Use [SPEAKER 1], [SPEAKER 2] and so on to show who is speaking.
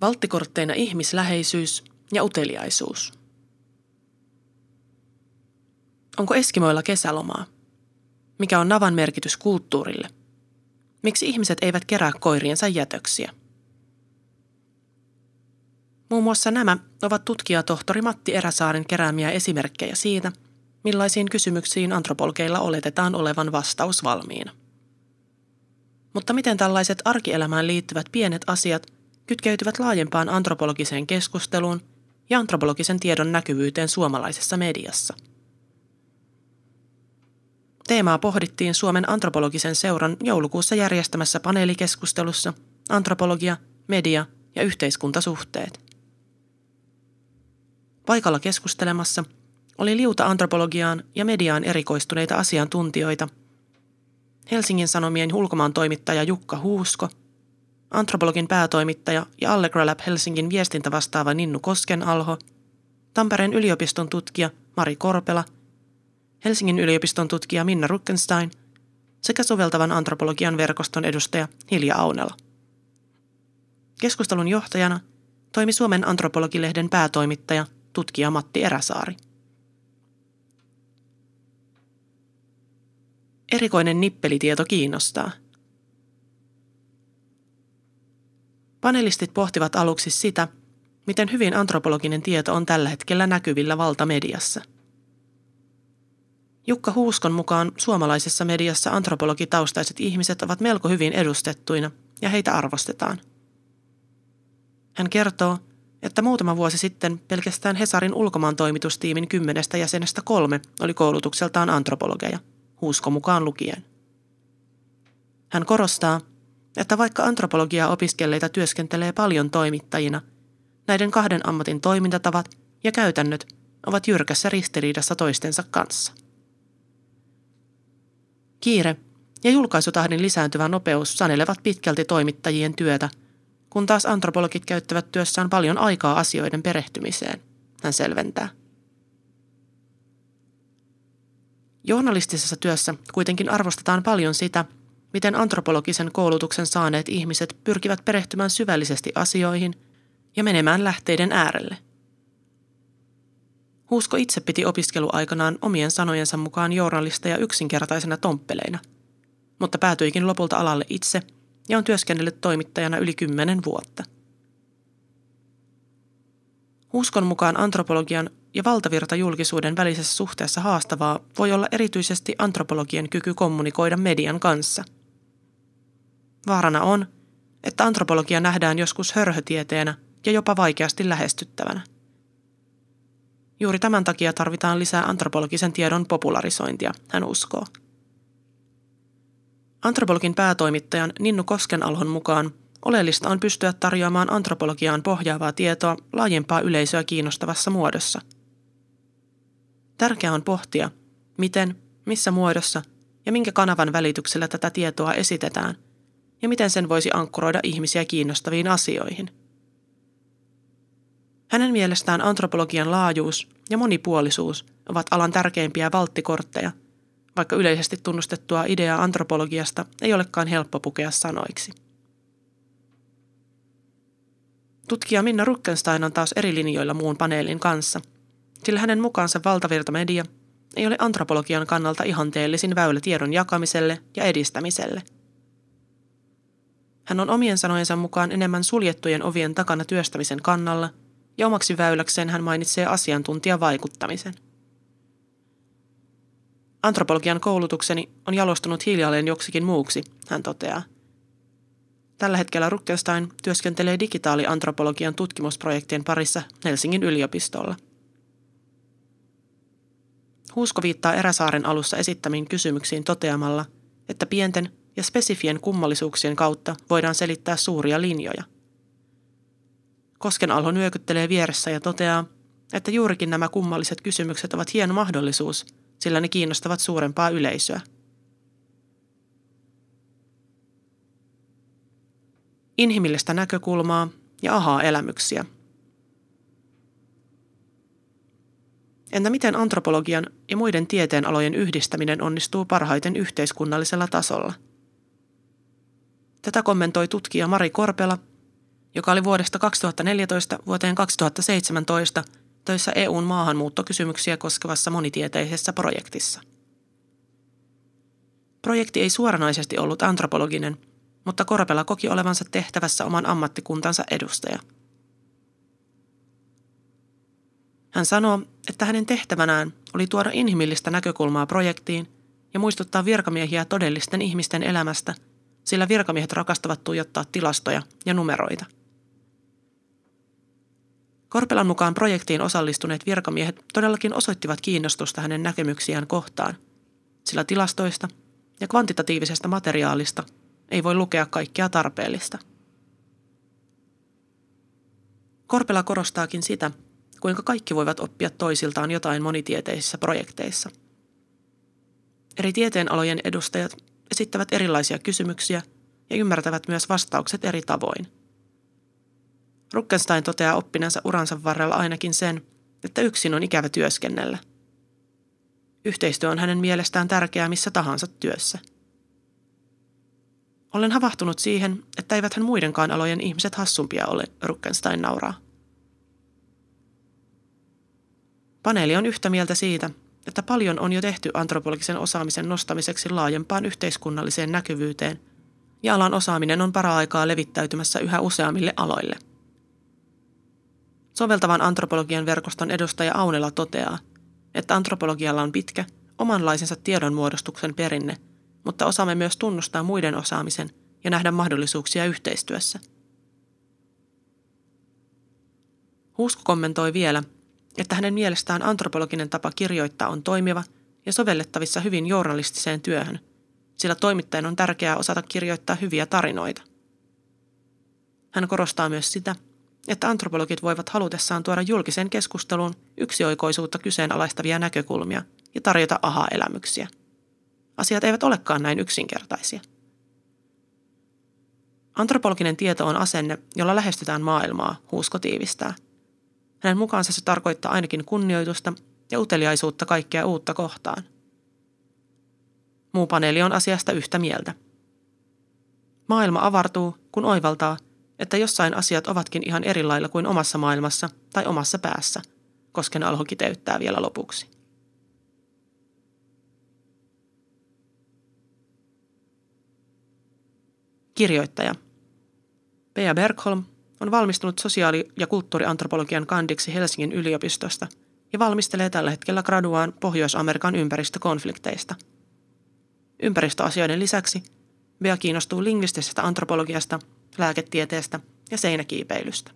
[SPEAKER 1] Valttikortteina ihmisläheisyys ja uteliaisuus. Onko Eskimoilla kesälomaa? Mikä on navan merkitys kulttuurille? Miksi ihmiset eivät kerää koiriensa jätöksiä? Muun muassa nämä ovat tutkijatohtori Matti Eräsaaren keräämiä esimerkkejä siitä, millaisiin kysymyksiin antropolgeilla oletetaan olevan vastaus valmiina. Mutta miten tällaiset arkielämään liittyvät pienet asiat kytkeytyvät laajempaan antropologiseen keskusteluun ja antropologisen tiedon näkyvyyteen suomalaisessa mediassa? Teemaa pohdittiin Suomen antropologisen seuran joulukuussa järjestämässä paneelikeskustelussa Antropologia, media ja yhteiskuntasuhteet. Paikalla keskustelemassa oli liuta antropologiaan ja mediaan erikoistuneita asiantuntijoita. Helsingin Sanomien ulkomaan toimittaja Jukka Huusko, antropologin päätoimittaja ja Allegra Lab Helsingin viestintävastaava Ninnu Koskenalho, Tampereen yliopiston tutkija Mari Korpela, Helsingin yliopiston tutkija Minna Ruckenstein sekä soveltavan antropologian verkoston edustaja Hilja Aunela. Keskustelun johtajana toimi Suomen antropologilehden päätoimittaja tutkija Matti Eräsaari. Erikoinen nippelitieto kiinnostaa. Panelistit pohtivat aluksi sitä, miten hyvin antropologinen tieto on tällä hetkellä näkyvillä valtamediassa. Jukka Huuskon mukaan suomalaisessa mediassa antropologitaustaiset ihmiset ovat melko hyvin edustettuina ja heitä arvostetaan. Hän kertoo, että muutama vuosi sitten pelkästään Hesarin ulkomaan toimitustiimin kymmenestä jäsenestä kolme oli koulutukseltaan antropologeja, huusko mukaan lukien. Hän korostaa, että vaikka antropologiaa opiskelleita työskentelee paljon toimittajina, näiden kahden ammatin toimintatavat ja käytännöt ovat jyrkässä ristiriidassa toistensa kanssa. Kiire ja julkaisutahdin lisääntyvä nopeus sanelevat pitkälti toimittajien työtä – kun taas antropologit käyttävät työssään paljon aikaa asioiden perehtymiseen, hän selventää. Journalistisessa työssä kuitenkin arvostetaan paljon sitä, miten antropologisen koulutuksen saaneet ihmiset pyrkivät perehtymään syvällisesti asioihin ja menemään lähteiden äärelle. Huusko itse piti opiskeluaikanaan omien sanojensa mukaan journalisteja yksinkertaisena tomppeleina, mutta päätyikin lopulta alalle itse – ja on työskennellyt toimittajana yli kymmenen vuotta. Uskon mukaan antropologian ja valtavirta julkisuuden välisessä suhteessa haastavaa voi olla erityisesti antropologian kyky kommunikoida median kanssa. Vaarana on, että antropologia nähdään joskus hörhötieteenä ja jopa vaikeasti lähestyttävänä. Juuri tämän takia tarvitaan lisää antropologisen tiedon popularisointia, hän uskoo. Antropologin päätoimittajan Ninnu Koskenalhon mukaan oleellista on pystyä tarjoamaan antropologiaan pohjaavaa tietoa laajempaa yleisöä kiinnostavassa muodossa. Tärkeää on pohtia, miten, missä muodossa ja minkä kanavan välityksellä tätä tietoa esitetään ja miten sen voisi ankkuroida ihmisiä kiinnostaviin asioihin. Hänen mielestään antropologian laajuus ja monipuolisuus ovat alan tärkeimpiä valttikortteja – vaikka yleisesti tunnustettua ideaa antropologiasta ei olekaan helppo pukea sanoiksi. Tutkija Minna Ruckenstein on taas eri linjoilla muun paneelin kanssa, sillä hänen mukaansa valtavirtamedia ei ole antropologian kannalta ihanteellisin väylä tiedon jakamiselle ja edistämiselle. Hän on omien sanojensa mukaan enemmän suljettujen ovien takana työstämisen kannalla, ja omaksi väyläkseen hän mainitsee asiantuntijavaikuttamisen. Antropologian koulutukseni on jalostunut hiljalleen joksikin muuksi, hän toteaa. Tällä hetkellä Ruckenstein työskentelee digitaaliantropologian tutkimusprojektien parissa Helsingin yliopistolla. Huusko viittaa Eräsaaren alussa esittämiin kysymyksiin toteamalla, että pienten ja spesifien kummallisuuksien kautta voidaan selittää suuria linjoja. Koskenalho nyökyttelee vieressä ja toteaa, että juurikin nämä kummalliset kysymykset ovat hieno mahdollisuus – sillä ne kiinnostavat suurempaa yleisöä. Inhimillistä näkökulmaa ja ahaa-elämyksiä. Entä miten antropologian ja muiden tieteenalojen yhdistäminen onnistuu parhaiten yhteiskunnallisella tasolla? Tätä kommentoi tutkija Mari Korpela, joka oli vuodesta 2014 vuoteen 2017 töissä EUn maahanmuuttokysymyksiä koskevassa monitieteisessä projektissa. Projekti ei suoranaisesti ollut antropologinen, mutta Korpela koki olevansa tehtävässä oman ammattikuntansa edustaja. Hän sanoo, että hänen tehtävänään oli tuoda inhimillistä näkökulmaa projektiin ja muistuttaa virkamiehiä todellisten ihmisten elämästä, sillä virkamiehet rakastavat tuijottaa tilastoja ja numeroita. Korpelan mukaan projektiin osallistuneet virkamiehet todellakin osoittivat kiinnostusta hänen näkemyksiään kohtaan, sillä tilastoista ja kvantitatiivisesta materiaalista ei voi lukea kaikkea tarpeellista. Korpela korostaakin sitä, kuinka kaikki voivat oppia toisiltaan jotain monitieteisissä projekteissa. Eri tieteenalojen edustajat esittävät erilaisia kysymyksiä ja ymmärtävät myös vastaukset eri tavoin. Ruckenstein toteaa oppinensa uransa varrella ainakin sen, että yksin on ikävä työskennellä. Yhteistyö on hänen mielestään tärkeää missä tahansa työssä. Olen havahtunut siihen, että eivät hän muidenkaan alojen ihmiset hassumpia ole, Ruckenstein nauraa. Paneeli on yhtä mieltä siitä, että paljon on jo tehty antropologisen osaamisen nostamiseksi laajempaan yhteiskunnalliseen näkyvyyteen, ja alan osaaminen on para-aikaa levittäytymässä yhä useammille aloille. Soveltavan antropologian verkoston edustaja Aunela toteaa, että antropologialla on pitkä, omanlaisensa tiedonmuodostuksen perinne, mutta osaamme myös tunnustaa muiden osaamisen ja nähdä mahdollisuuksia yhteistyössä. Huusko kommentoi vielä, että hänen mielestään antropologinen tapa kirjoittaa on toimiva ja sovellettavissa hyvin journalistiseen työhön, sillä toimittajan on tärkeää osata kirjoittaa hyviä tarinoita. Hän korostaa myös sitä, että antropologit voivat halutessaan tuoda julkiseen keskusteluun yksioikoisuutta kyseenalaistavia näkökulmia ja tarjota aha-elämyksiä. Asiat eivät olekaan näin yksinkertaisia. Antropologinen tieto on asenne, jolla lähestytään maailmaa, huusko tiivistää – hänen mukaansa se tarkoittaa ainakin kunnioitusta ja uteliaisuutta kaikkea uutta kohtaan. Muu paneeli on asiasta yhtä mieltä. Maailma avartuu, kun oivaltaa, että jossain asiat ovatkin ihan eri lailla kuin omassa maailmassa tai omassa päässä, kosken alho kiteyttää vielä lopuksi. Kirjoittaja Pea Bergholm on valmistunut sosiaali- ja kulttuuriantropologian kandiksi Helsingin yliopistosta ja valmistelee tällä hetkellä graduaan Pohjois-Amerikan ympäristökonflikteista. Ympäristöasioiden lisäksi Bea kiinnostuu lingvistisestä antropologiasta, lääketieteestä ja seinäkiipeilystä.